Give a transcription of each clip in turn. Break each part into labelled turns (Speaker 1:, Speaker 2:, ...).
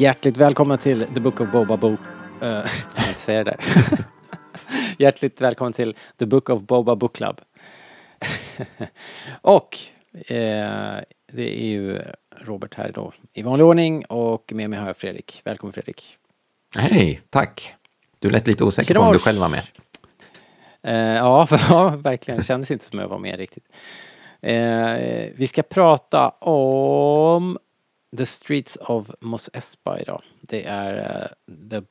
Speaker 1: Hjärtligt välkomna till The Book of Boba Book... Uh, jag kan inte säga det där. Hjärtligt välkommen till The Book of Boba Book Club. och eh, det är ju Robert här då i vanlig ordning och med mig har jag Fredrik. Välkommen Fredrik.
Speaker 2: Hej, tack. Du lät lite osäker på om du själv var med.
Speaker 1: Eh, ja, ja, verkligen. Det kändes inte som jag var med riktigt. Eh, vi ska prata om The Streets of Mos Espa idag. Det är uh, The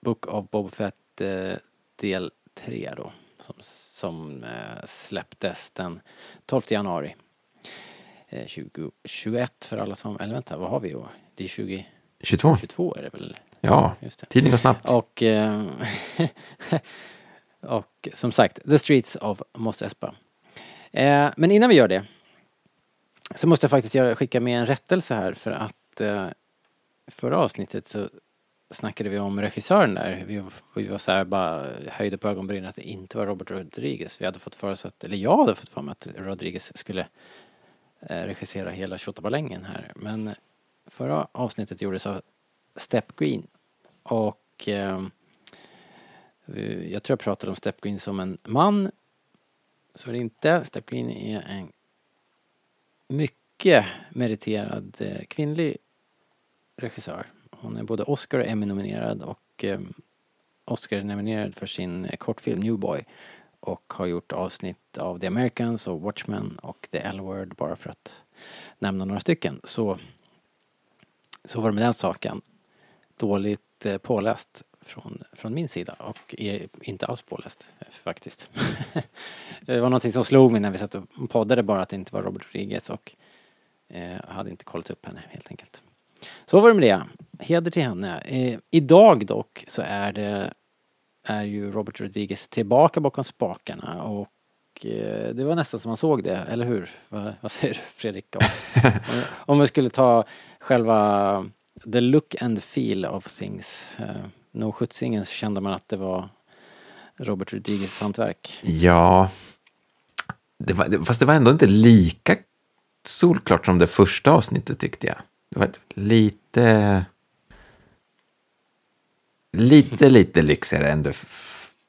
Speaker 1: Book of Boba Fett uh, del 3 då. Som, som uh, släpptes den 12 januari. 2021 för alla som, eller vänta, vad har vi i år? Det är 20...
Speaker 2: 22.
Speaker 1: 22 är det väl?
Speaker 2: Ja, Just det. tiden går snabbt.
Speaker 1: Och, och som sagt, The Streets of Mos Espa. men innan vi gör det så måste jag faktiskt göra, skicka med en rättelse här för att eh, förra avsnittet så snackade vi om regissören där. Vi, vi var så här bara höjde på ögonbrynen att det inte var Robert Rodriguez. Vi hade fått för oss att, eller jag hade fått för mig att Rodriguez skulle eh, regissera hela Tjottabalängen här. Men förra avsnittet gjordes av Step Green och eh, jag tror jag pratade om Step Green som en man. Så är det inte. Step Green är en mycket meriterad eh, kvinnlig regissör. Hon är både Oscar och Emmy-nominerad och eh, Oscar-nominerad för sin eh, kortfilm New Boy och har gjort avsnitt av The Americans och Watchmen och The L-Word bara för att nämna några stycken. Så, så var det med den saken. Dåligt eh, påläst från, från min sida och är inte alls påläst faktiskt. det var någonting som slog mig när vi satt och poddade bara att det inte var Robert Rodriguez och eh, hade inte kollat upp henne helt enkelt. Så var det med det. Heder till henne. Eh, idag dock så är det är ju Robert Rodriguez tillbaka bakom spakarna och eh, det var nästan som man såg det, eller hur? Vad, vad säger du Fredrik? Om, om vi skulle ta själva the look and feel of things. No Skjutsingen så kände man att det var Robert Rodriguez hantverk.
Speaker 2: Ja, det var, fast det var ändå inte lika solklart som det första avsnittet tyckte jag. Det var lite... Lite, lite lyxigare än det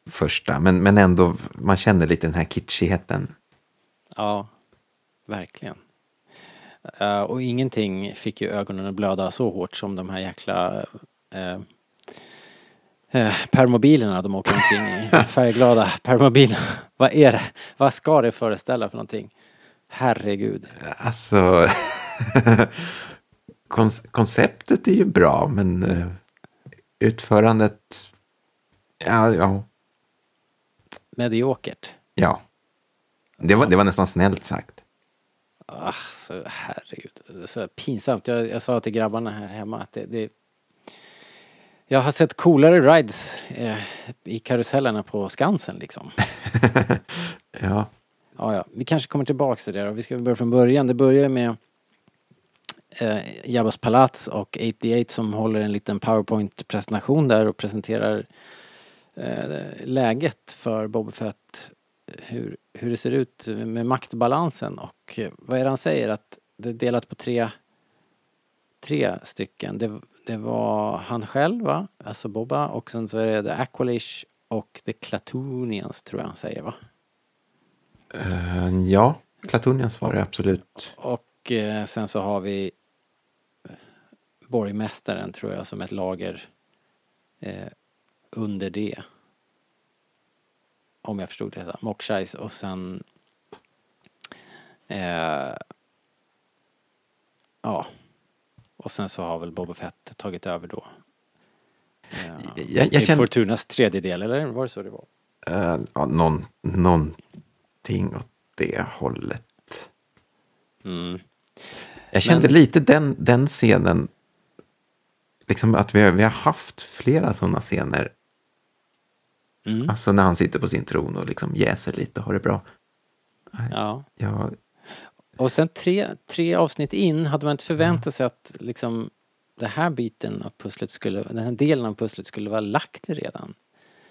Speaker 2: första, men, men ändå, man känner lite den här kitschigheten.
Speaker 1: Ja, verkligen. Uh, och ingenting fick ju ögonen att blöda så hårt som de här jäkla uh, uh, permobilerna de åker omkring i. Färgglada permobiler. Vad är det? Vad ska det föreställa för någonting? Herregud.
Speaker 2: Alltså, konceptet är ju bra, men uh, utförandet, ja, ja.
Speaker 1: Mediokert.
Speaker 2: Ja. Det var, det var nästan snällt sagt.
Speaker 1: Ah, så herregud, så pinsamt. Jag, jag sa till grabbarna här hemma att det, det jag har sett coolare rides eh, i karusellerna på Skansen liksom.
Speaker 2: ja.
Speaker 1: Ja, ja. Vi kanske kommer tillbaks till det då. Vi ska börja från början. Det börjar med eh, Jabbas palats och 88 som håller en liten powerpoint-presentation där och presenterar eh, läget för Boba Fett. Hur, hur det ser ut med maktbalansen och eh, vad är det han säger? Att det är delat på tre, tre stycken. Det, det var han själv va? Alltså Boba och sen så är det The Aqualish och The Clatonians tror jag han säger va?
Speaker 2: Uh, ja, Clatonians var det absolut.
Speaker 1: Och uh, sen så har vi borgmästaren tror jag som ett lager uh, under det. Om jag förstod det rätt. Mokshais och sen ja. Och sen så har väl Boba Fett tagit över då.
Speaker 2: Ja, jag, jag känner...
Speaker 1: Fortunas tredjedel eller var det så det var?
Speaker 2: Uh, ja, någon, någon någonting åt det hållet.
Speaker 1: Mm.
Speaker 2: Jag kände Men... lite den, den scenen, liksom att vi vi har haft flera sådana scener. Mm. Alltså när han sitter på sin tron och liksom jäser lite och har det bra.
Speaker 1: Ja.
Speaker 2: Jag...
Speaker 1: Och sen tre, tre avsnitt in hade man inte förväntat sig att liksom den här biten av pusslet skulle, den här delen av pusslet skulle vara lagt redan.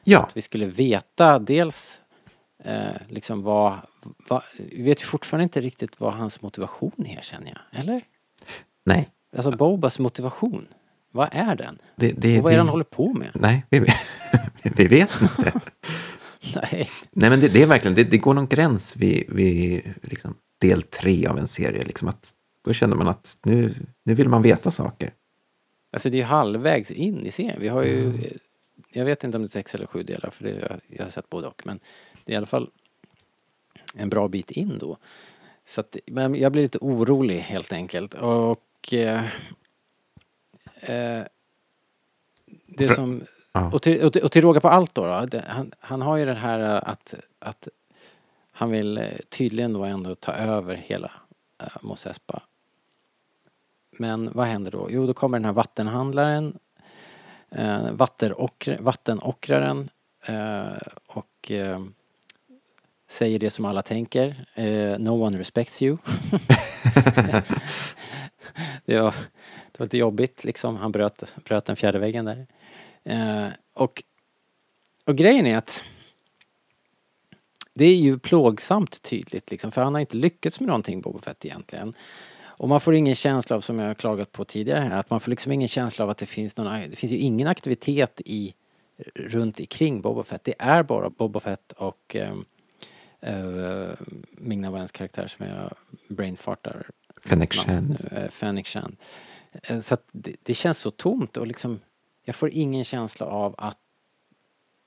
Speaker 2: Ja.
Speaker 1: Att vi skulle veta dels eh, liksom vad, vad, vi vet ju fortfarande inte riktigt vad hans motivation är känner jag, eller?
Speaker 2: Nej.
Speaker 1: Alltså Bobas motivation. Vad är den?
Speaker 2: Det, det,
Speaker 1: och vad är det han håller på med?
Speaker 2: Nej, vi, vi vet inte.
Speaker 1: nej.
Speaker 2: Nej, men det, det är verkligen, det, det, går någon gräns vid, vid liksom, del tre av en serie. Liksom att, då känner man att nu, nu vill man veta saker.
Speaker 1: Alltså det är ju halvvägs in i serien. Vi har ju, mm. jag vet inte om det är sex eller sju delar för det, jag har sett både och. Men det är i alla fall en bra bit in då. Så att, men jag blir lite orolig helt enkelt. Och eh, eh, det som, och, till, och, till, och till råga på allt då, då det, han, han har ju det här att, att han vill eh, tydligen då ändå ta över hela eh, äh, Mosespa. Men vad händer då? Jo, då kommer den här vattenhandlaren, äh, vattenockraren äh, och äh, säger det som alla tänker. No one respects you. det, var, det var lite jobbigt liksom. Han bröt, bröt den fjärde väggen där. Och, och grejen är att det är ju plågsamt tydligt liksom, för han har inte lyckats med någonting Boba Fett egentligen. Och man får ingen känsla av, som jag har klagat på tidigare här, att man får liksom ingen känsla av att det finns någon, det finns ju ingen aktivitet i, runt omkring Boba Fett. Det är bara Boba Fett och um, uh, Ming-Na Wens karaktär som jag brainfartar.
Speaker 2: Fennec Shand.
Speaker 1: Uh, Fennec Shand. Uh, så att det, det, känns så tomt och liksom jag får ingen känsla av att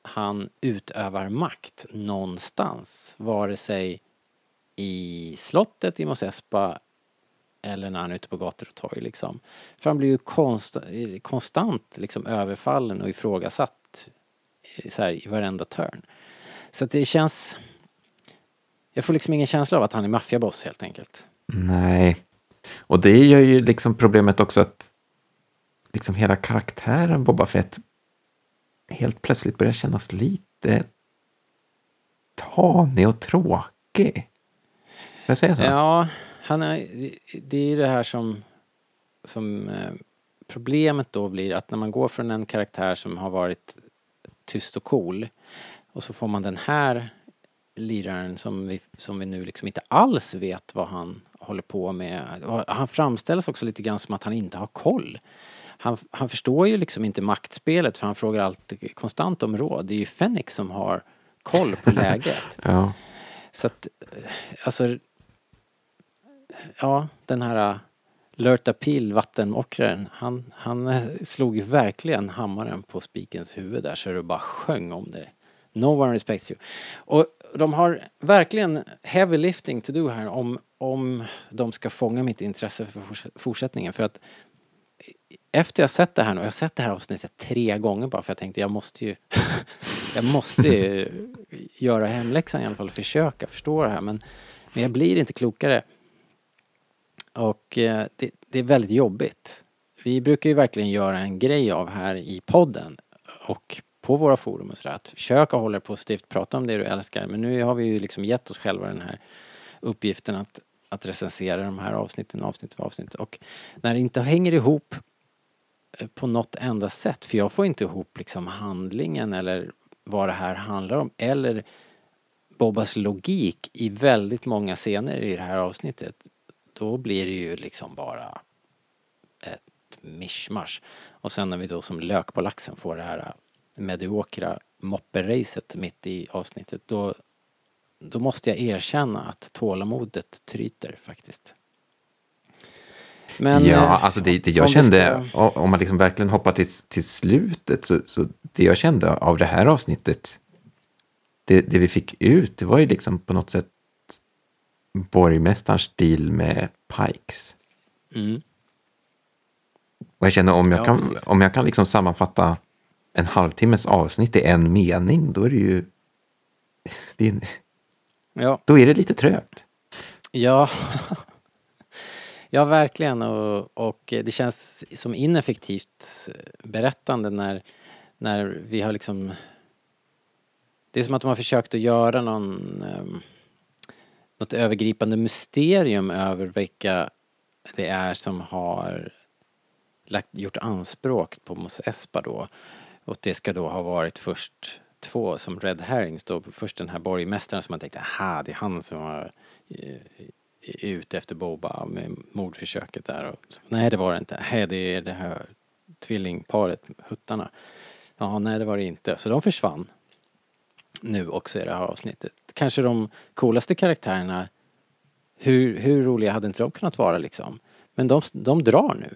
Speaker 1: han utövar makt någonstans. Vare sig i slottet i Mos Espa eller när han är ute på gator och torg liksom. För han blir ju konst, konstant liksom överfallen och ifrågasatt eh, så här, i varenda turn. Så att det känns jag får liksom ingen känsla av att han är maffiaboss helt enkelt.
Speaker 2: Nej. Och det gör ju liksom problemet också att liksom hela karaktären Boba Fett helt plötsligt börjar kännas lite tanig och tråkig. Får jag säga så?
Speaker 1: Ja, han är, det är det här som, som eh, problemet då blir att när man går från en karaktär som har varit tyst och cool och så får man den här liraren som vi, som vi nu liksom inte alls vet vad han håller på med. Han framställs också lite grann som att han inte har koll. Han, han förstår ju liksom inte maktspelet för han frågar alltid konstant om råd. Det är ju Fenix som har koll på läget.
Speaker 2: ja.
Speaker 1: Så att, alltså, ja, den här Lurta Pil, vattenmockraren, han, han slog ju verkligen hammaren på spikens huvud där så det bara sjöng om det. No one respects you. Och de har verkligen heavy lifting to do här om, om de ska fånga mitt intresse för fortsättningen. För att efter jag sett det här nu, jag har sett det här avsnittet tre gånger bara för jag tänkte jag måste ju jag måste ju... göra hemläxan i alla fall och försöka förstå det här men, men jag blir inte klokare. Och eh, det, det är väldigt jobbigt. Vi brukar ju verkligen göra en grej av här i podden och på våra forum och sådär att försöka hålla det positivt, prata om det du älskar. Men nu har vi ju liksom gett oss själva den här uppgiften att, att recensera de här avsnitten avsnitt för avsnitt. Och när det inte hänger ihop Eh, på något enda sätt, för jag får inte ihop liksom handlingen eller vad det här handlar om, eller Bobbas logik i väldigt många scener i det här avsnittet, då blir det ju liksom bara ett mischmasch. Och sen när vi då som lök på laxen får det här eh, mediokra mopperacet mitt i avsnittet då, då måste jag erkänna att tålamodet tryter faktiskt.
Speaker 2: Men, ja, eh, alltså det, det jag kände, ska... om man liksom verkligen hoppar till, till slutet, så, så det jag kände av det här avsnittet, det, det vi fick ut, det var ju liksom på något sätt borgmästarens stil med Pikes.
Speaker 1: Mm.
Speaker 2: Och jag känner om jag ja, kan, om jag kan liksom sammanfatta en halvtimmes avsnitt i en mening, då är det ju... Det är,
Speaker 1: ja.
Speaker 2: Då är det lite trögt.
Speaker 1: Ja ja, verkligen. Och, och det känns som ineffektivt berättande när, när vi har liksom... Det är som att de har försökt att göra någon... Um, något övergripande mysterium över vilka det är som har lagt, gjort anspråk på Mos Espa då. Och det ska då ha varit först två som Red Herrings då. Först den här borgmästaren som man tänkte, aha, det är han som har eh, eh, ute efter Boba med mordförsöket där. Och, nej, det var det inte. Nej, det är det här tvillingparet, huttarna. Ja, nej det var det inte. Så de försvann. Nu också i det här avsnittet. Kanske de coolaste karaktärerna. Hur, hur roliga hade inte de kunnat vara liksom? Men de, de drar nu.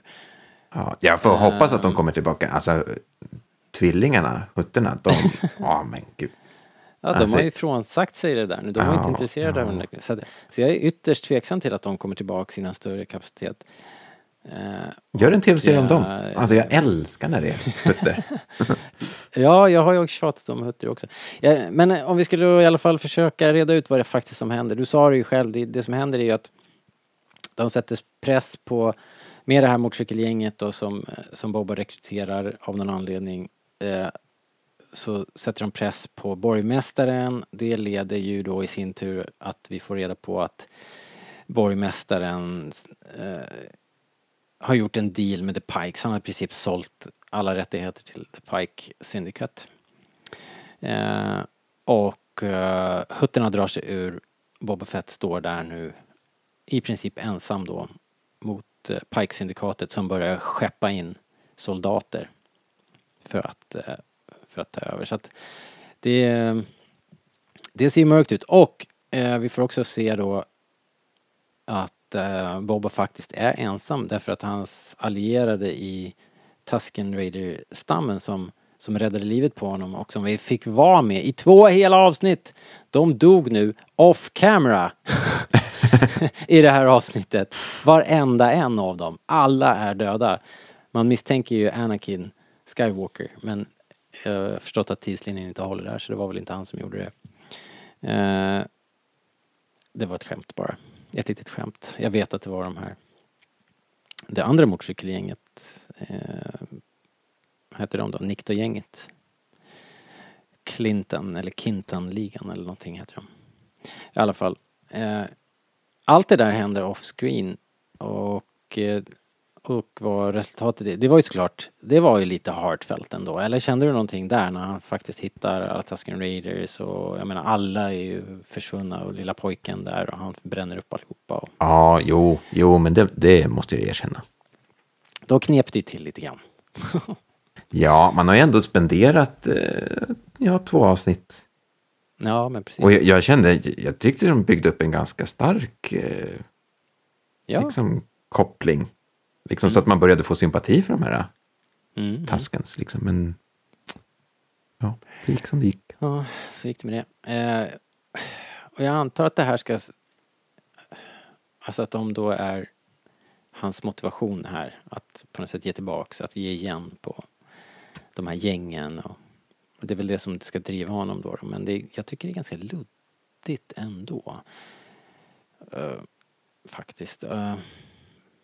Speaker 2: Ja, jag får uh, hoppas att de kommer tillbaka. Alltså tvillingarna, hutterna, de, ja oh, men gud.
Speaker 1: Ja, de alltså, har ju frånsagt sig det där nu. De var ja, inte intresserade ja. av det. Så, så jag är ytterst tveksam till att de kommer tillbaka i någon större kapacitet.
Speaker 2: Uh, Gör en tv-serie om dem. Alltså jag älskar när det är hutter.
Speaker 1: ja, jag har ju också tjatat om hutter också. Ja, men eh, om vi skulle i alla fall försöka reda ut vad det faktiskt som händer. Du sa det ju själv, det, det som händer är ju att de sätter press på med det här motorcykelgänget då som, eh, som Bobba rekryterar av någon anledning eh, så sätter de press på borgmästaren. Det leder ju då i sin tur att vi får reda på att borgmästaren eh, har gjort en deal med The Pikes. Han har i princip sålt alla rättigheter till The Pike Syndicate. Eh, och eh, hutterna drar sig ur. Boba Fett står där nu i princip ensam då mot eh, Pike-syndikatet som börjar skeppa in soldater för att, eh, för att ta över. Så att det, det ser mörkt ut och eh, vi får också se då att eh, Boba faktiskt är ensam därför att hans allierade i Tusken Raider-stammen som, som räddade livet på honom och som vi fick vara med i två hela avsnitt. De dog nu off camera i det här avsnittet. Varenda en av dem. Alla är döda. Man misstänker ju Anakin Skywalker men jag har förstått att tidslinjen inte håller där så det var väl inte han som gjorde det. Eh, det var ett skämt bara. Ett litet skämt. Jag vet att det var de här det andra motorcykelgänget eh, hette de då? Nikto-gänget. Clinton eller Kintan-ligan eller någonting heter de. I alla fall. Eh, allt det där händer off-screen och eh, och vad resultatet är. Det var ju såklart, det var ju lite heartfelt ändå. Eller kände du någonting där när han faktiskt hittar alla Tusken Raiders och jag menar alla är ju försvunna och lilla pojken där och han bränner upp allihopa. Och...
Speaker 2: Ja, jo, jo, men det, det måste jag erkänna.
Speaker 1: Då knep det ju till lite grann.
Speaker 2: ja, man har ju ändå spenderat eh, ja, två avsnitt.
Speaker 1: Ja, men precis.
Speaker 2: Och jag, jag, kände, jag tyckte de byggde upp en ganska stark eh, ja. liksom, koppling Liksom mm. så att man började få sympati för de här mm. mm. taskens. Liksom. Men ja, det gick som det gick.
Speaker 1: Ja, så gick det med det. Eh, och jag antar att det här ska... Alltså att de då är hans motivation här. Att på något sätt ge tillbaks, att ge igen på de här gängen. Och, och det är väl det som ska driva honom då. Men det, jag tycker det är ganska luddigt ändå. Uh, faktiskt. Uh,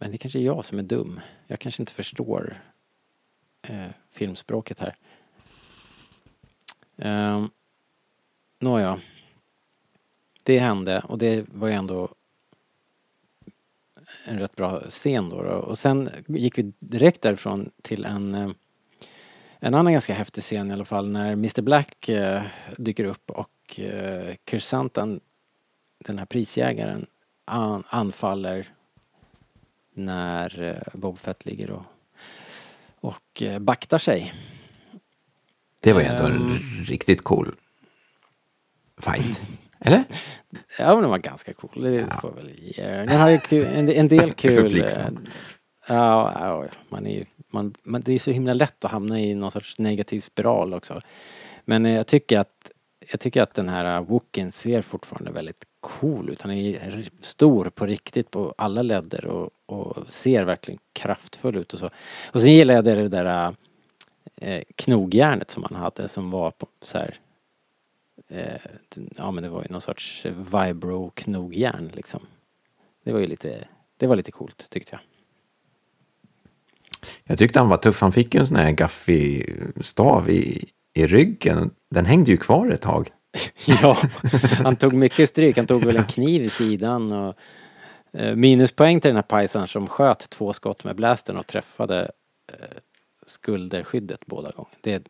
Speaker 1: men det kanske är jag som är dum. Jag kanske inte förstår eh, filmspråket här. Eh, Nåja. Det hände och det var ju ändå en rätt bra scen då, då. Och sen gick vi direkt därifrån till en eh, en annan ganska häftig scen i alla fall när Mr Black eh, dyker upp och eh, Kirsantan, den här prisjägaren, an, anfaller när eh, Bob Fett ligger och, och eh, baktar sig.
Speaker 2: Det var ju ändå en um, riktigt cool fight. Eller?
Speaker 1: Ja, men den var ganska cool. Det ja. får väl ge. Den har ju kul, en, en del kul. Eh, ja, ja, man är ju, man, man, det är så himla lätt att hamna i någon sorts negativ spiral också. Men jag tycker att jag tycker att den här Wooken ser fortfarande väldigt cool ut. Han är stor på riktigt på alla ledder och, och ser verkligen kraftfull ut och så. Och sen gillar jag det där eh, knogjärnet som han hade som var på så här, eh, ja men det var ju någon sorts vibro-knogjärn liksom. Det var ju lite, det var lite coolt tyckte jag.
Speaker 2: Jag tyckte han var tuff. Han fick ju en sån här gaffig stav i, i ryggen. Den hängde ju kvar ett tag.
Speaker 1: ja, han tog mycket stryk. Han tog väl en kniv i sidan och eh, minuspoäng till den här pajsan som sköt två skott med blastern och träffade eh, skulderskyddet båda gånger. Det,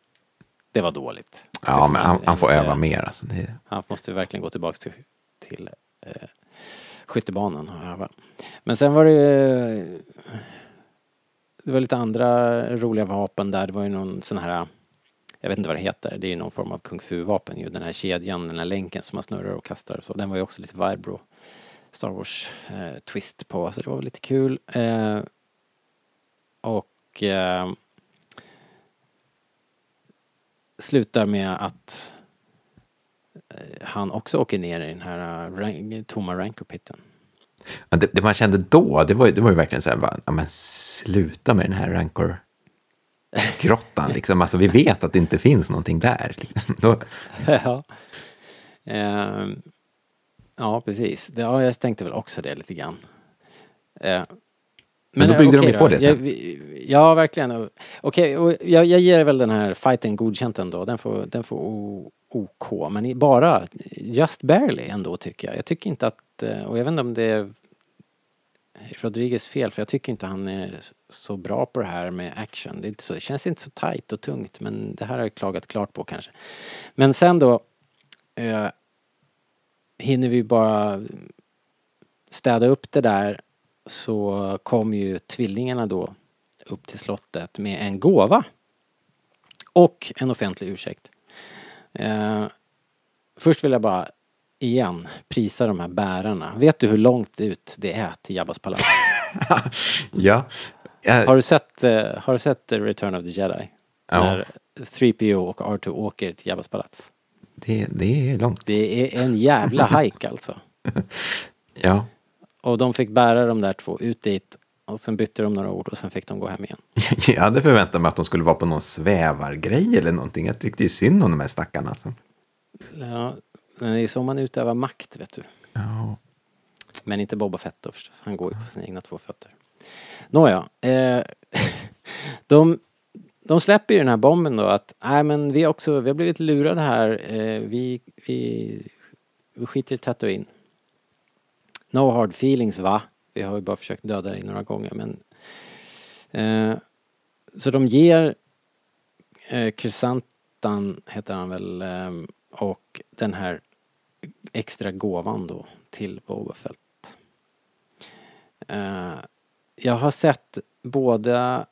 Speaker 1: det var dåligt.
Speaker 2: Ja, men han, han får öva mer. Alltså. Det...
Speaker 1: Han måste verkligen gå tillbaka till, till eh, skyttebanan och öva. Men sen var det det var lite andra roliga vapen där. Det var ju någon sån här, jag vet inte vad det heter, det är ju någon form av kung fu-vapen ju. Den här kedjan, den här länken som man snurrar och kastar och så. Den var ju också lite Vibro Star Wars eh, twist på, så det var väl lite kul. Eh, och eh, slutar med att eh, han också åker ner i den här eh, rank, tomma rankopitten.
Speaker 2: Ja, det, det, man kände då, det var, det var ju verkligen så här, bara, ja, men sluta med den här rankor grottan liksom. Alltså vi vet att det inte finns någonting där. Liksom.
Speaker 1: ja. Uh, ja, precis. Ja, jag tänkte väl också det lite grann. Uh,
Speaker 2: men, då byggde okay de på det sen?
Speaker 1: Jag, ja, verkligen. Okej, okay, jag, jag ger väl den här fighten godkänt ändå. Den får, den får OK. Men bara just barely ändå tycker jag. Jag tycker inte att, eh, och jag vet inte om det är Rodriguez fel för jag tycker inte han är så bra på det här med action. Det, är inte så, det känns inte så tight och tungt men det här har jag klagat klart på kanske. Men sen då eh, hinner vi bara städa upp det där så kom ju tvillingarna då upp till slottet med en gåva. Och en offentlig ursäkt. Eh, först vill jag bara igen prisa de här bärarna. Vet du hur långt ut det är till Jabbas palats?
Speaker 2: ja.
Speaker 1: Har, du sett, uh, har du sett Return of the Jedi? Ja. När 3PO och R2 åker till Jabbas palats.
Speaker 2: Det, det är långt.
Speaker 1: Det är en jävla hike alltså.
Speaker 2: ja.
Speaker 1: Och de fick bära de där två ut dit och sen bytte de några ord och sen fick de gå hem igen.
Speaker 2: Jag hade förväntat mig att de skulle vara på någon svävargrej eller någonting. Jag tyckte ju synd om de här stackarna. Alltså.
Speaker 1: Ja, men det är så man utövar makt, vet du.
Speaker 2: Ja.
Speaker 1: Men inte Boba Fett då förstås. Han går ju på sina egna två fötter. Nåja. Eh, de, de släpper ju den här bomben då att, nej men vi också, vi har blivit lurade här. Eh, vi, vi, vi skiter i Tatooine. No hard feelings va? Vi har ju bara försökt döda dig några gånger men... Eh, så de ger eh, Krysantan, heter han väl, eh, och den här extra gåvan då till Boba Fett. Uh, jag har sett båda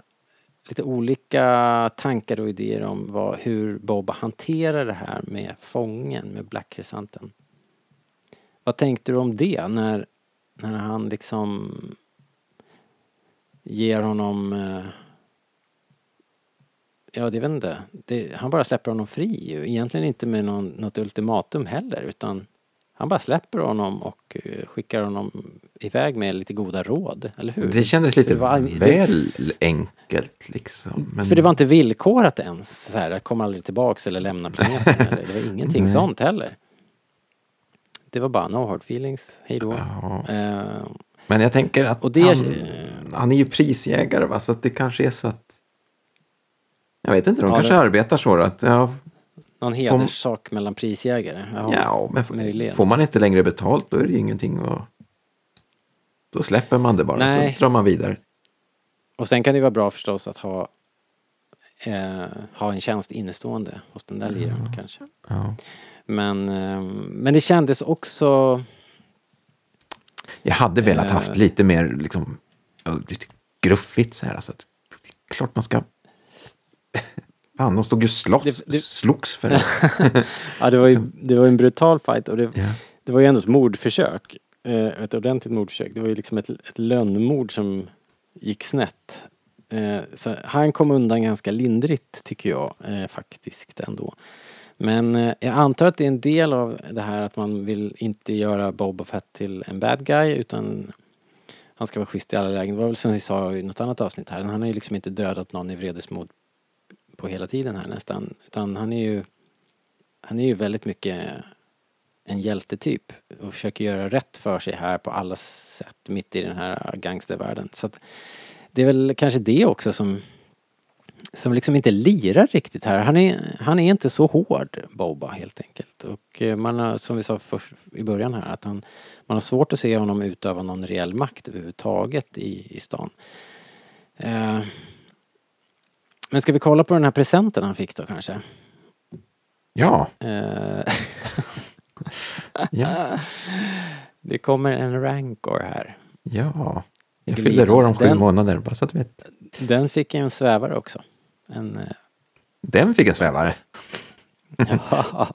Speaker 1: lite olika tankar och idéer om vad, hur Boba hanterar det här med fången, med Black Crescenten. Vad tänkte du om det när, när han liksom ger honom uh, Ja, det vet inte. Det, han bara släpper honom fri ju. Egentligen inte med någon, något ultimatum heller utan han bara släpper honom och uh, skickar honom iväg med lite goda råd, eller hur?
Speaker 2: Det kändes lite det var, väl det, enkelt liksom.
Speaker 1: Men... För det var inte villkorat ens, så här, kom aldrig tillbaks eller lämna planeten. eller, det var ingenting sånt heller. Det var bara no hard feelings, hejdå. Ja. Uh,
Speaker 2: men jag tänker att det, han, han är ju prisjägare va, så att det kanske är så att jag vet inte, de ja, kanske det... arbetar så. Att, ja,
Speaker 1: Någon hederssak får... mellan prisjägare?
Speaker 2: Ja, ja men får, får man inte längre betalt då är det ju ingenting att... Då släpper man det bara Nej. så drar man vidare.
Speaker 1: Och sen kan det vara bra förstås att ha, eh, ha en tjänst innestående hos den där liraren ja. kanske.
Speaker 2: Ja.
Speaker 1: Men, eh, men det kändes också...
Speaker 2: Jag hade velat eh, haft lite mer liksom, lite gruffigt så här. Alltså, klart man ska Fan, de stod ju slåss, det, det... slogs för det.
Speaker 1: ja, det var ju det var en brutal fight och det, yeah. det var ju ändå ett mordförsök. Eh, ett ordentligt mordförsök. Det var ju liksom ett, ett lönnmord som gick snett. Eh, så han kom undan ganska lindrigt tycker jag eh, faktiskt ändå. Men jag antar att det är en del av det här att man vill inte göra Boba Fett till en bad guy utan han ska vara schysst i alla lägen. Det var väl som vi sa i något annat avsnitt här. Han har ju liksom inte dödat någon i vredesmod på hela tiden här nästan. Utan han är ju, han är ju väldigt mycket en hjältetyp och försöker göra rätt för sig här på alla sätt mitt i den här gangstervärlden. Så att det är väl kanske det också som som liksom inte lirar riktigt här. Han är, han är inte så hård, Boba, helt enkelt. Och eh, man har, som vi sa först i början här, att han, man har svårt att se honom utöva någon reell makt överhuvudtaget i, i stan. Eh, men ska vi kolla på den här presenten han fick då kanske?
Speaker 2: Ja.
Speaker 1: Uh,
Speaker 2: ja.
Speaker 1: Det kommer en rancor här.
Speaker 2: Ja. Jag fyller år om sju den, månader, bara så att du vet.
Speaker 1: Den fick en svävare också. En, eh,
Speaker 2: Den fick en svävare?
Speaker 1: ja.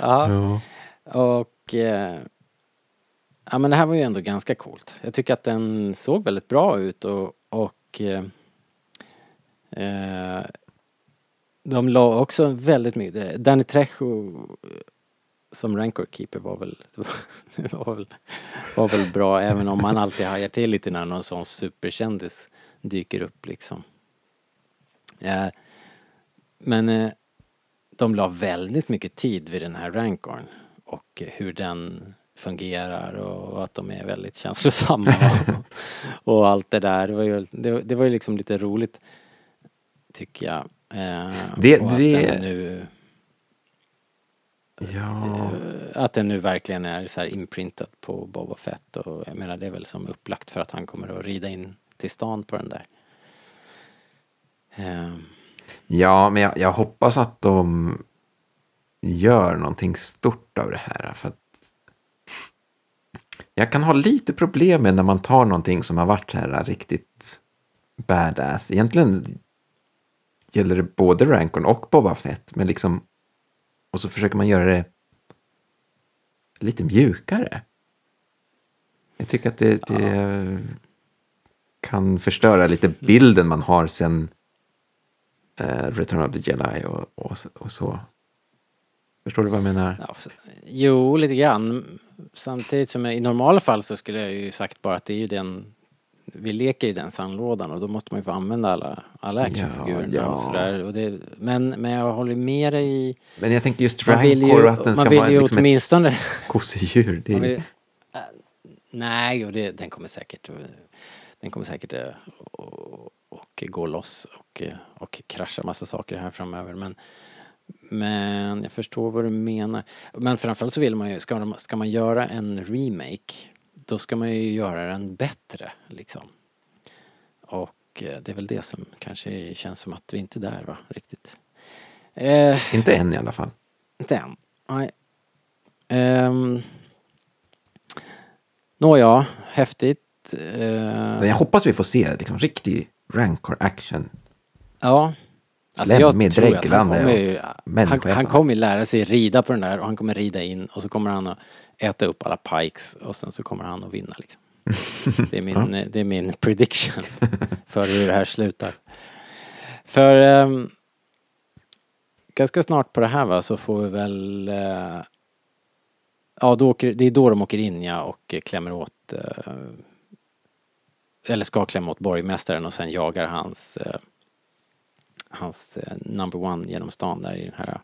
Speaker 1: ja. Och eh, ja men det här var ju ändå ganska coolt. Jag tycker att den såg väldigt bra ut och, och eh, eh Eh, de la också väldigt mycket, eh, Danny Trejo eh, som Rancor Keeper var väl, var väl, var väl bra även om man alltid hajar till lite när någon sån superkändis dyker upp liksom. Men de la väldigt mycket tid vid den här Rancorn och hur den fungerar och att de är väldigt känslosamma och, och allt det där. Det var ju, det, det var ju liksom lite roligt tycker jag. Eh,
Speaker 2: det, det... Nu,
Speaker 1: ja. Eh, att den nu verkligen är så här inprintad på Boba Fett och jag menar det är väl som upplagt för att han kommer att rida in till stan på den där.
Speaker 2: Eh. Ja, men jag, jag, hoppas att de gör någonting stort av det här. För att jag kan ha lite problem med när man tar någonting som har varit så här riktigt badass. Egentligen gäller det både Rancon och Boba Fett. Men liksom, och så försöker man göra det lite mjukare. Jag tycker att det, det ja. kan förstöra lite bilden man har sen uh, Return of the Jedi och, och, och, så. Förstår du vad jag menar? Ja,
Speaker 1: jo, lite grann. Samtidigt som jag, i normala fall så skulle jag ju sagt bara att det är ju den vi leker i den sandlådan och då måste man ju få använda alla, alla actionfigurerna ja, ja. och sådär. Och det, men, men jag håller med dig i...
Speaker 2: Men jag tänker just Rancor att den ska vara liksom åtminstone, ett kosedjur.
Speaker 1: Det vill, äh, nej, och det, den kommer säkert den kommer säkert äh, och, och gå loss och, och krascha massa saker här framöver. Men, men jag förstår vad du menar. Men framförallt så vill man ju, ska, ska man göra en remake då ska man ju göra den bättre liksom. Och eh, det är väl det som kanske känns som att vi inte är där va, riktigt.
Speaker 2: Eh, inte än i alla fall.
Speaker 1: Inte än, nej. Um, Nåja, häftigt. Uh,
Speaker 2: jag hoppas vi får se liksom, riktig rancor action.
Speaker 1: Ja.
Speaker 2: Alltså jag med tror att han
Speaker 1: kommer, han, han kommer lära sig rida på den där och han kommer rida in och så kommer han att äta upp alla pikes och sen så kommer han att vinna liksom. Det är min, ja. det är min prediction för hur det här slutar. För um, ganska snart på det här va så får vi väl uh, Ja, då åker, det är då de åker in ja och klämmer åt uh, eller ska klämma åt borgmästaren och sen jagar hans uh, hans number one genom stan där i den här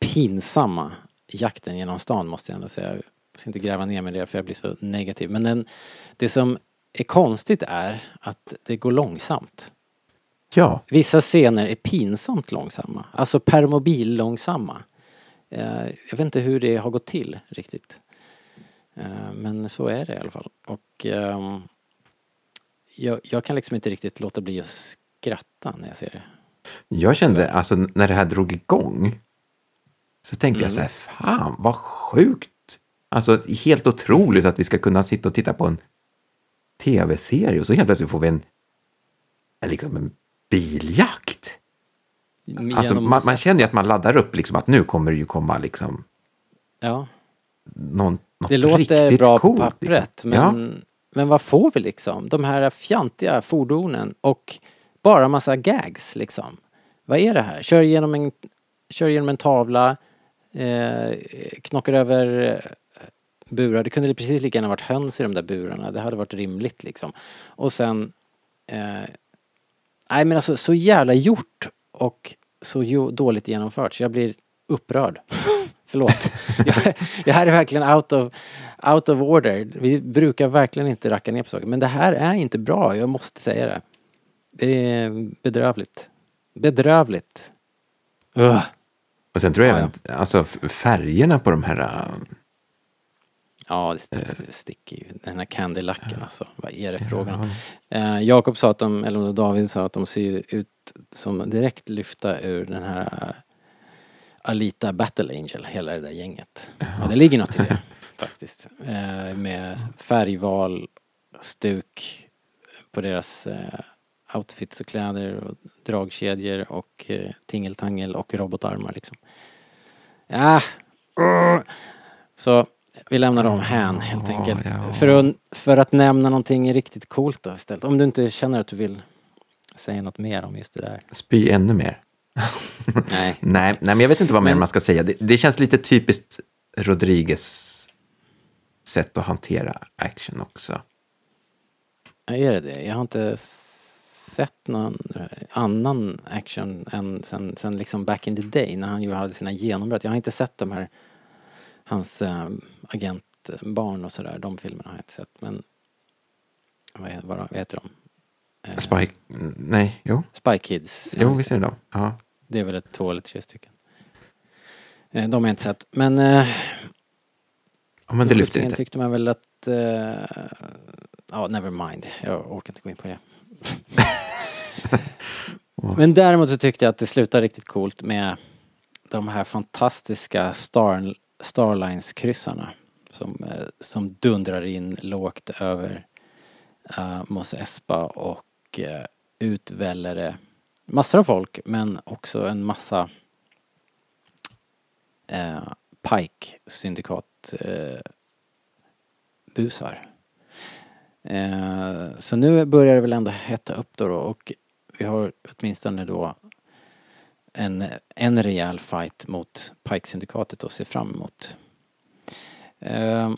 Speaker 1: pinsamma jakten genom stan måste jag ändå säga. Ska inte gräva ner mig i det för jag blir så negativ. Men den, det som är konstigt är att det går långsamt.
Speaker 2: Ja.
Speaker 1: Vissa scener är pinsamt långsamma. Alltså permobil långsamma. Eh, jag vet inte hur det har gått till riktigt. Eh, men så är det i alla fall. Och ehm, jag, jag kan liksom inte riktigt låta bli att skratta när jag ser det.
Speaker 2: Jag kände, alltså när det här drog igång, så tänkte mm. jag så här, fan vad sjukt Alltså helt otroligt att vi ska kunna sitta och titta på en tv-serie och så helt plötsligt får vi en, liksom en biljakt. Alltså, man, man, känner ju att man laddar upp liksom att nu kommer det ju komma liksom
Speaker 1: ja.
Speaker 2: någon, något
Speaker 1: det låter bra coolt, på pappret liksom. men, ja. men vad får vi liksom? De här fjantiga fordonen och bara massa gags liksom. Vad är det här? Kör genom en, kör genom en tavla, eh, knockar över burar. Det kunde precis lika gärna varit höns i de där burarna. Det hade varit rimligt liksom. Och sen... Eh, nej men alltså så jävla gjort och så dåligt genomfört så jag blir upprörd. Förlåt. jag, jag här är verkligen out of, out of order. Vi brukar verkligen inte racka ner på saker. Men det här är inte bra, jag måste säga det. Det är bedrövligt. Bedrövligt.
Speaker 2: Uh. Och sen tror jag ja, även, ja. alltså färgerna på de här
Speaker 1: Ja, det eh. sticker ju. Den här candylacken alltså. Vad är det frågan om? Eh, Jakob sa att de, eller David sa att de ser ut som direkt lyfta ur den här uh, Alita Battle Angel, hela det där gänget. Ja, det ligger något i det faktiskt. Eh, med färgval, stuk, på deras eh, outfits och kläder och dragkedjor och eh, tingeltangel och robotarmar liksom. Ja, så vi lämnar dem hän helt
Speaker 2: Ja,
Speaker 1: enkelt.
Speaker 2: ja.
Speaker 1: För, att, för att nämna någonting riktigt coolt då istället. Om du inte känner att du vill säga något mer om just det där.
Speaker 2: Spy ännu mer.
Speaker 1: Nej.
Speaker 2: Nej, nej, men jag vet inte vad mer man ska säga. Det, det känns lite typiskt Rodriguez sätt att hantera action också.
Speaker 1: Ja, är det det? Jag har inte sett någon annan action än sen, sen liksom back in the day när han ju hade sina genombrott. Jag har inte sett de här, hans äh, agentbarn och sådär, de filmerna har jag inte sett men vad, vad, vad heter de? Eh,
Speaker 2: Spike, nej, jo,
Speaker 1: Spy Kids.
Speaker 2: jo visst är det de. Ja.
Speaker 1: Det är väl ett två eller tre stycken. Eh, de har jag inte sett men eh,
Speaker 2: ja, men det lyfter lite.
Speaker 1: tyckte man väl att, eh, ja never mind, jag orkar inte gå in på det. Men däremot så tyckte jag att det slutade riktigt coolt med de här fantastiska Star, Starlines-kryssarna som, eh, som dundrar in lågt över uh, Mos Espa och eh, uh, utväller det massor av folk men också en massa eh, uh, Pike-syndikat-busar. Eh, så nu börjar det väl ändå hetta upp då, då och vi har åtminstone då en, en rejäl fight mot Pike-syndikatet att se fram emot. Eh,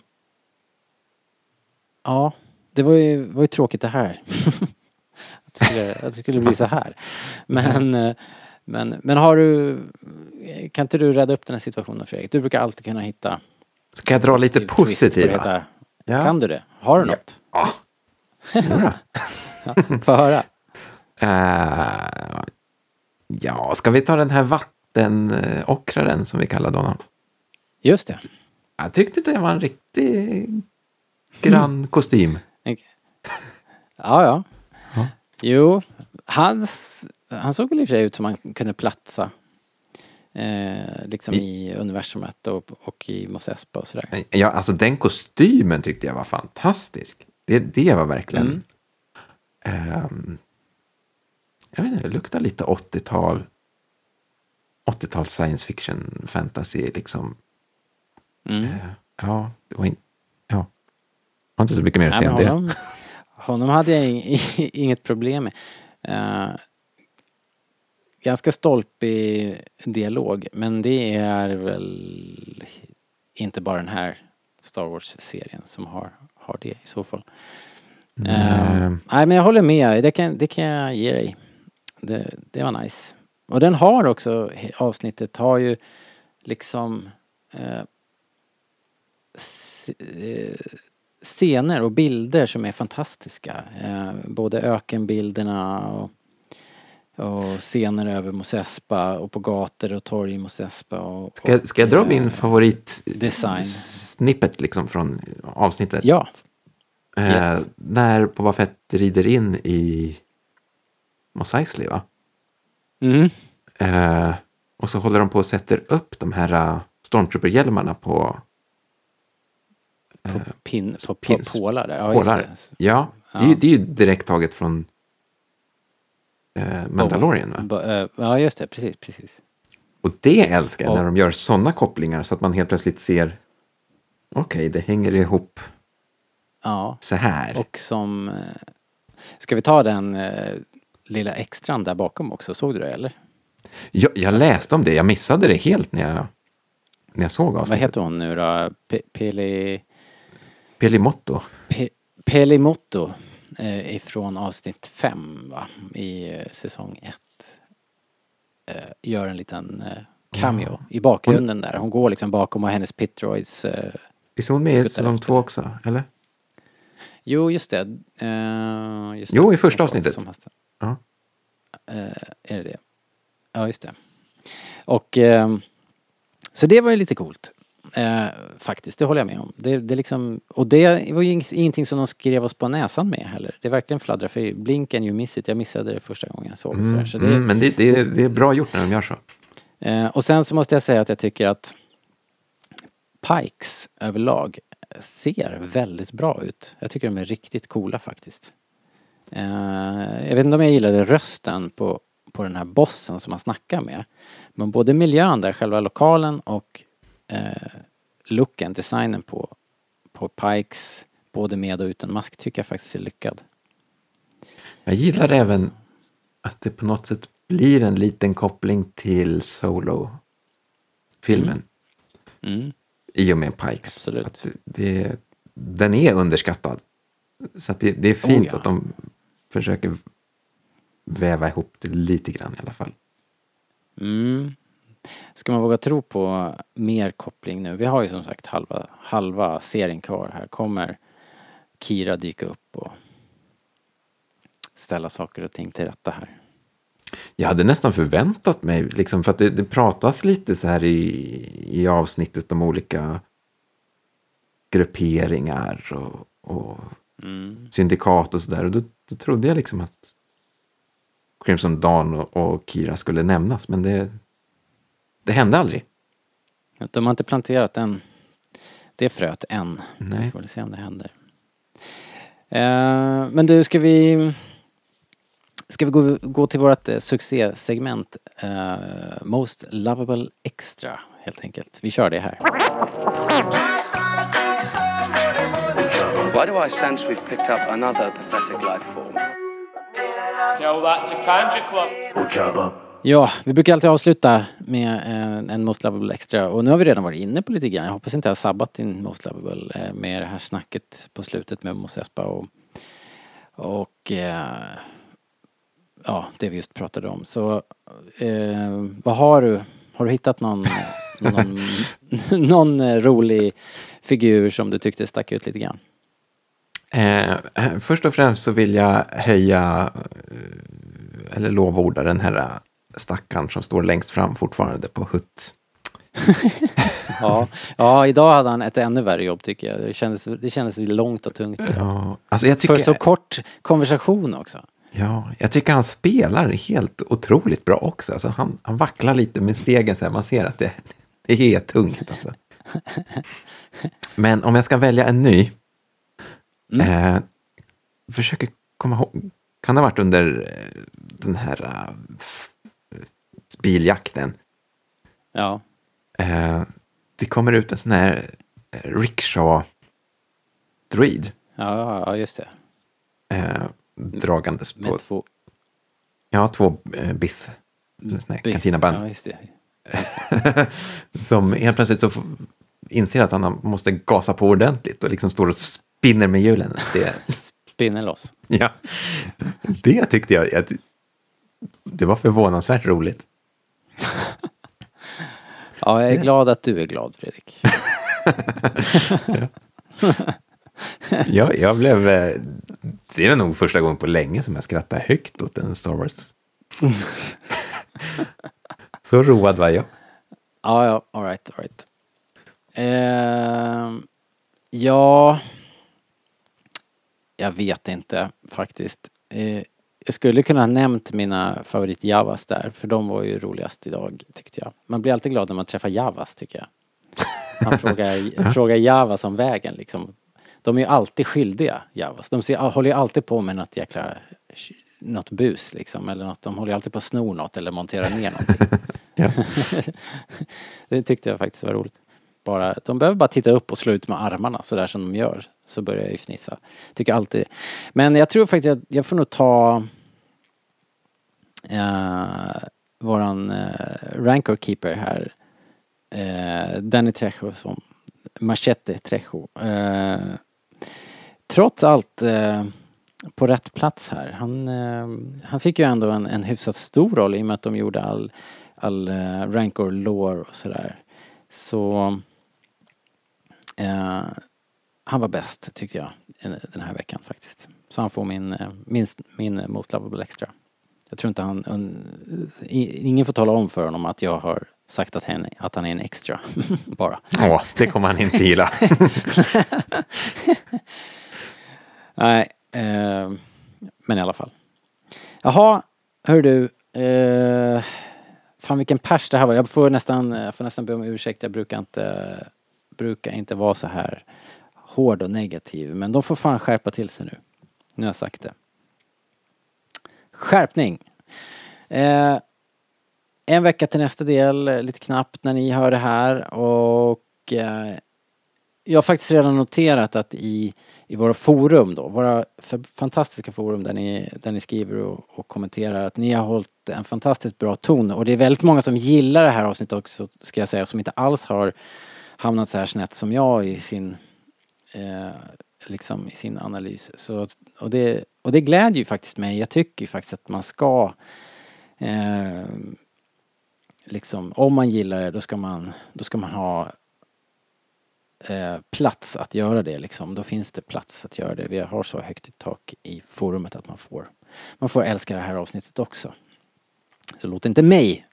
Speaker 1: ja, det var ju, var ju tråkigt det här. att, det skulle, att det skulle bli så här. Men, eh, men, men har du, kan inte du rädda upp den här situationen Fredrik? Du brukar alltid kunna hitta
Speaker 2: Ska jag dra lite positiva? Ja.
Speaker 1: Kan du det? Har du något?
Speaker 2: Ja.
Speaker 1: Ja, Få höra.
Speaker 2: Eh, ja, ska vi ta den här vattenockraren som vi kallade honom?
Speaker 1: Just det.
Speaker 2: Jag tyckte det var en riktig grann kostym.
Speaker 1: Ja, ja.
Speaker 2: Ja.
Speaker 1: Jo, hans, han såg väl i och för sig ut som han kunde platsa. Eh, liksom i universumet och, och i Mos Espa och sådär.
Speaker 2: Ja, alltså den kostymen tyckte jag var fantastisk. Det, det var verkligen...
Speaker 1: Mm.
Speaker 2: ehm, jag vet inte, det luktar lite 80-tal. 80-tal science fiction, fantasy liksom.
Speaker 1: Mm.
Speaker 2: Eh, ja, det var inte... Ja. Jag har inte så mycket mer att säga om det.
Speaker 1: honom, hade jag ing, inget problem med. Eh, ganska stolpig dialog men det är väl inte bara den här Star Wars-serien som har, har det i så fall.
Speaker 2: Mm.
Speaker 1: nej men jag håller med, det kan, det kan jag ge dig. Det, det var nice. Och den har också, avsnittet har ju liksom eh, eh, scener och bilder som är fantastiska. Eh, både ökenbilderna och, och scener över Mos Espa och på gator och torg i Mos Espa. Och,
Speaker 2: Ska,
Speaker 1: och,
Speaker 2: ska jag dra
Speaker 1: eh,
Speaker 2: min favorit
Speaker 1: design.
Speaker 2: snippet liksom från avsnittet?
Speaker 1: Ja.
Speaker 2: Eh,
Speaker 1: yes.
Speaker 2: När Boba Fett rider in i Mos Eisley va?
Speaker 1: Mm.
Speaker 2: Eh, och så håller de på och sätter upp de här uh, Stormtrooper-hjälmarna på
Speaker 1: På, pin, på, på
Speaker 2: pins-
Speaker 1: pålar där. Ja,
Speaker 2: pålar.
Speaker 1: det.
Speaker 2: Ja, Det, är,
Speaker 1: Ja.
Speaker 2: ju- det är ju direkt taget från eh, Mandalorian va?
Speaker 1: Eh, Ja, just det. Precis, precis.
Speaker 2: Och det älskar jag när de gör sådana kopplingar så att man helt plötsligt ser okej, det hänger ihop
Speaker 1: Ja.
Speaker 2: så här.
Speaker 1: Och som... eh, Ska vi ta den eh, lilla extran där bakom också? Såg du det eller?
Speaker 2: Jag, jag läste om det, jag missade det helt när jag, när jag såg
Speaker 1: Vad
Speaker 2: avsnittet.
Speaker 1: heter hon nu då? Pe- Peli...
Speaker 2: Pelimotto.
Speaker 1: Pe- Pelimotto eh, ifrån avsnitt fem va? I eh, säsong ett. Eh, gör en liten eh, cameo i bakgrunden där. Hon går liksom bakom och hennes pitroids eh,
Speaker 2: Visst är hon med i säsong
Speaker 1: efter.
Speaker 2: två också? Eller?
Speaker 1: Jo, just det. Eh, just
Speaker 2: Jo,
Speaker 1: det.
Speaker 2: i första avsnittet. Ja.
Speaker 1: Eh, är det det? Ja, just det. Och ehm, så det var ju lite coolt. Eh, faktiskt, det håller jag med om. Det, det liksom, och det var ju ing- ingenting som de skrev oss på näsan med heller. Det verkligen fladdrar för blink and you miss it. Jag missade det första gången jag såg.
Speaker 2: Mm.
Speaker 1: Så det,
Speaker 2: mm, men det, det, det är bra gjort när de gör så.
Speaker 1: Eh, och sen så måste jag säga att jag tycker att Pikes överlag ser väldigt bra ut. Jag tycker de är riktigt coola faktiskt. Eh, jag vet inte om jag gillade rösten på, på den här bossen som man snackar med. Men både miljön där, själva lokalen och eh, looken, designen på, på Pikes, både med och utan mask, tycker jag faktiskt är lyckad.
Speaker 2: Jag gillar även att det på något sätt blir en liten koppling till Solo-filmen. Mm. Mm. I och med Pikes. Absolut. Att det, den är underskattad. Så det, det, är fint oh, ja. att de försöker väva ihop det lite grann i alla fall.
Speaker 1: Mm. Ska man våga tro på mer koppling nu? Vi har ju som sagt halva, halva serien kvar här. Kommer Kira dyka upp och ställa saker och ting till rätta här?
Speaker 2: Jag hade nästan förväntat mig, liksom, för att det, det pratas lite så här i, i avsnittet om olika grupperingar och, och mm. syndikat och sådär. Och då, då trodde jag liksom att Crimson Dawn och, och Kira skulle nämnas, men det, det hände aldrig.
Speaker 1: De har inte planterat den, det fröet än. Nej. Vi får väl se om det händer. Uh, men du, ska vi Ska vi gå, gå till vårt eh, succésegment uh, Most Lovable Extra helt enkelt. Vi kör det här. Why do I sense we've picked up another pathetic life form? Tell that to Kanji Club. Ja, vi brukar alltid avsluta med en, en Most Lovable Extra och nu har vi redan varit inne på lite grann. Jag hoppas inte jag har sabbat din Most Lovable eh, med det här snacket på slutet med Mos Espa och, och eh, ja, det vi just pratade om. Så eh, vad har du? Har du hittat någon, någon, någon rolig figur som du tyckte stack ut lite grann?
Speaker 2: Eh, först och främst så vill jag höja eh, eller lovorda den här stackaren som står längst fram fortfarande på Hutt.
Speaker 1: ja, ja, idag hade han ett ännu värre jobb tycker jag. Det kändes, det kändes långt och tungt. Ja, alltså jag tycker... För så kort konversation också.
Speaker 2: Ja, jag tycker han spelar helt otroligt bra också. Alltså han, han vacklar lite med stegen så här. Man ser att det, det är tungt alltså. Men om jag ska välja en ny. Mm. Eh, försöker komma ihåg. Kan det ha varit under eh, den här uh, biljakten?
Speaker 1: Ja.
Speaker 2: Eh, det kommer ut en sån här rickshaw druid.
Speaker 1: Ja, ja, just det.
Speaker 2: Eh, dragandes på... Med två... Ja, två eh, biff. Cantinaband. Ja, just det. Just det. som helt plötsligt så inser att han måste gasa på ordentligt och liksom står och spinner med hjulen. Det...
Speaker 1: spinner loss.
Speaker 2: Ja, det tyckte jag, det var förvånansvärt roligt.
Speaker 1: ja, jag är glad att du är glad Fredrik.
Speaker 2: ja, jag blev... Eh, det är nog första gången på länge som jag skrattar högt åt en Star Wars. Så road var jag.
Speaker 1: Ja, ja, alright, alright. Uh, ja... Jag vet inte faktiskt. Uh, jag skulle kunna ha nämnt mina favorit Javas där, för de var ju roligast idag tyckte jag. Man blir alltid glad när man träffar Javas tycker jag. Man frågar, frågar Javas om vägen liksom de är ju alltid skyldiga, Javas. De ser, håller ju alltid på med något jäkla något bus liksom eller något. De håller alltid på att sno något eller montera ner någonting. det tyckte jag faktiskt var roligt. Bara, de behöver bara titta upp och slå ut med armarna sådär som de gör. Så börjar jag ju fnissa. Tycker alltid. Men jag tror faktiskt att jag får nog ta uh, våran eh, uh, rancor keeper här. Uh, Danny Trejo som Machete Trejo. Uh, trots allt eh, på rätt plats här. Han, han fick ju ändå en, en hyfsat stor roll i och med att de gjorde all, all eh, rancor lore och sådär. Så eh, han var bäst tyckte jag den här veckan faktiskt. Så han får min, eh, min, min Most Lovable Extra. Jag tror inte han, un, ingen får tala om för honom att jag har sagt att han, att han är en extra, bara.
Speaker 2: Ja, det kommer han inte gilla.
Speaker 1: Nej, eh, men i alla fall. Jaha, hör du. Eh, fan vilken pers det här var. Jag får nästan, jag får nästan be om ursäkt. Jag brukar inte, brukar inte vara så här hård och negativ. Men de får fan skärpa till sig nu. Nu har jag sagt det. skärpning. Eh, en vecka till nästa del, lite knappt när ni hör det här och eh, jag har faktiskt redan noterat att i, i våra forum då, våra fantastiska forum där ni, där ni skriver och, och, kommenterar att ni har hållit en fantastiskt bra ton och det är väldigt många som gillar det här avsnittet också ska jag säga som inte alls har hamnat så här snett som jag i sin eh, liksom i sin analys. Så, och, det, och det glädjer ju faktiskt mig. Jag tycker ju faktiskt att man ska eh, liksom, om man gillar det då ska man, då ska man ha eh, plats att göra det liksom. Då finns det plats att göra det. Vi har så högt i tak i forumet att man får, man får älska det här avsnittet också. Så låt inte mig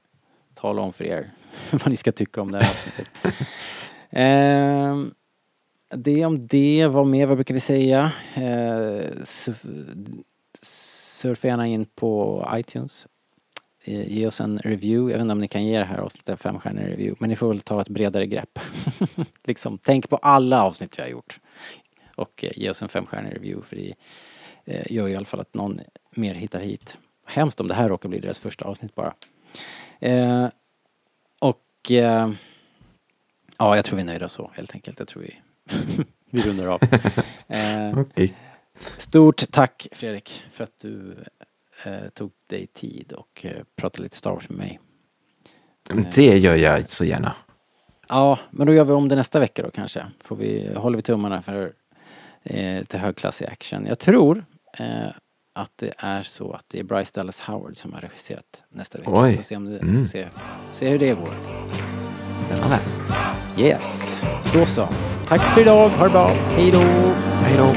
Speaker 1: tala om för er vad ni ska tycka om det här avsnittet eh, det om det, vad mer, vad brukar vi säga? Eh, surfa gärna in på iTunes eh, ge oss en review. Jag vet inte om ni kan ge det här avsnittet en femstjärnig review. Men ni får väl ta ett bredare grepp. liksom, tänk på alla avsnitt vi har gjort. Och eh, ge oss en femstjärnig review för det eh, gör i alla fall att någon mer hittar hit. Hemskt om det här råkar bli deras första avsnitt bara. Eh, och eh, ja, jag tror vi är nöjda så helt enkelt. Jag tror vi, vi rundar av. Eh, okay. Stort tack Fredrik för att du eh, tog dig tid och eh, pratade lite Star Wars med mig.
Speaker 2: Det gör jag så gärna.
Speaker 1: Ja, men då gör vi om det nästa vecka då kanske. Får vi, håller vi tummarna för eh, till högklassig action. Jag tror eh, att det är så att det är Bryce Dallas Howard som har regisserat nästa vecka.
Speaker 2: Oj.
Speaker 1: Får se, om det, mm. se, se hur det går.
Speaker 2: Spännande.
Speaker 1: Yes, då så. Tack för idag, ha det bra. Hej då.
Speaker 2: Hej då.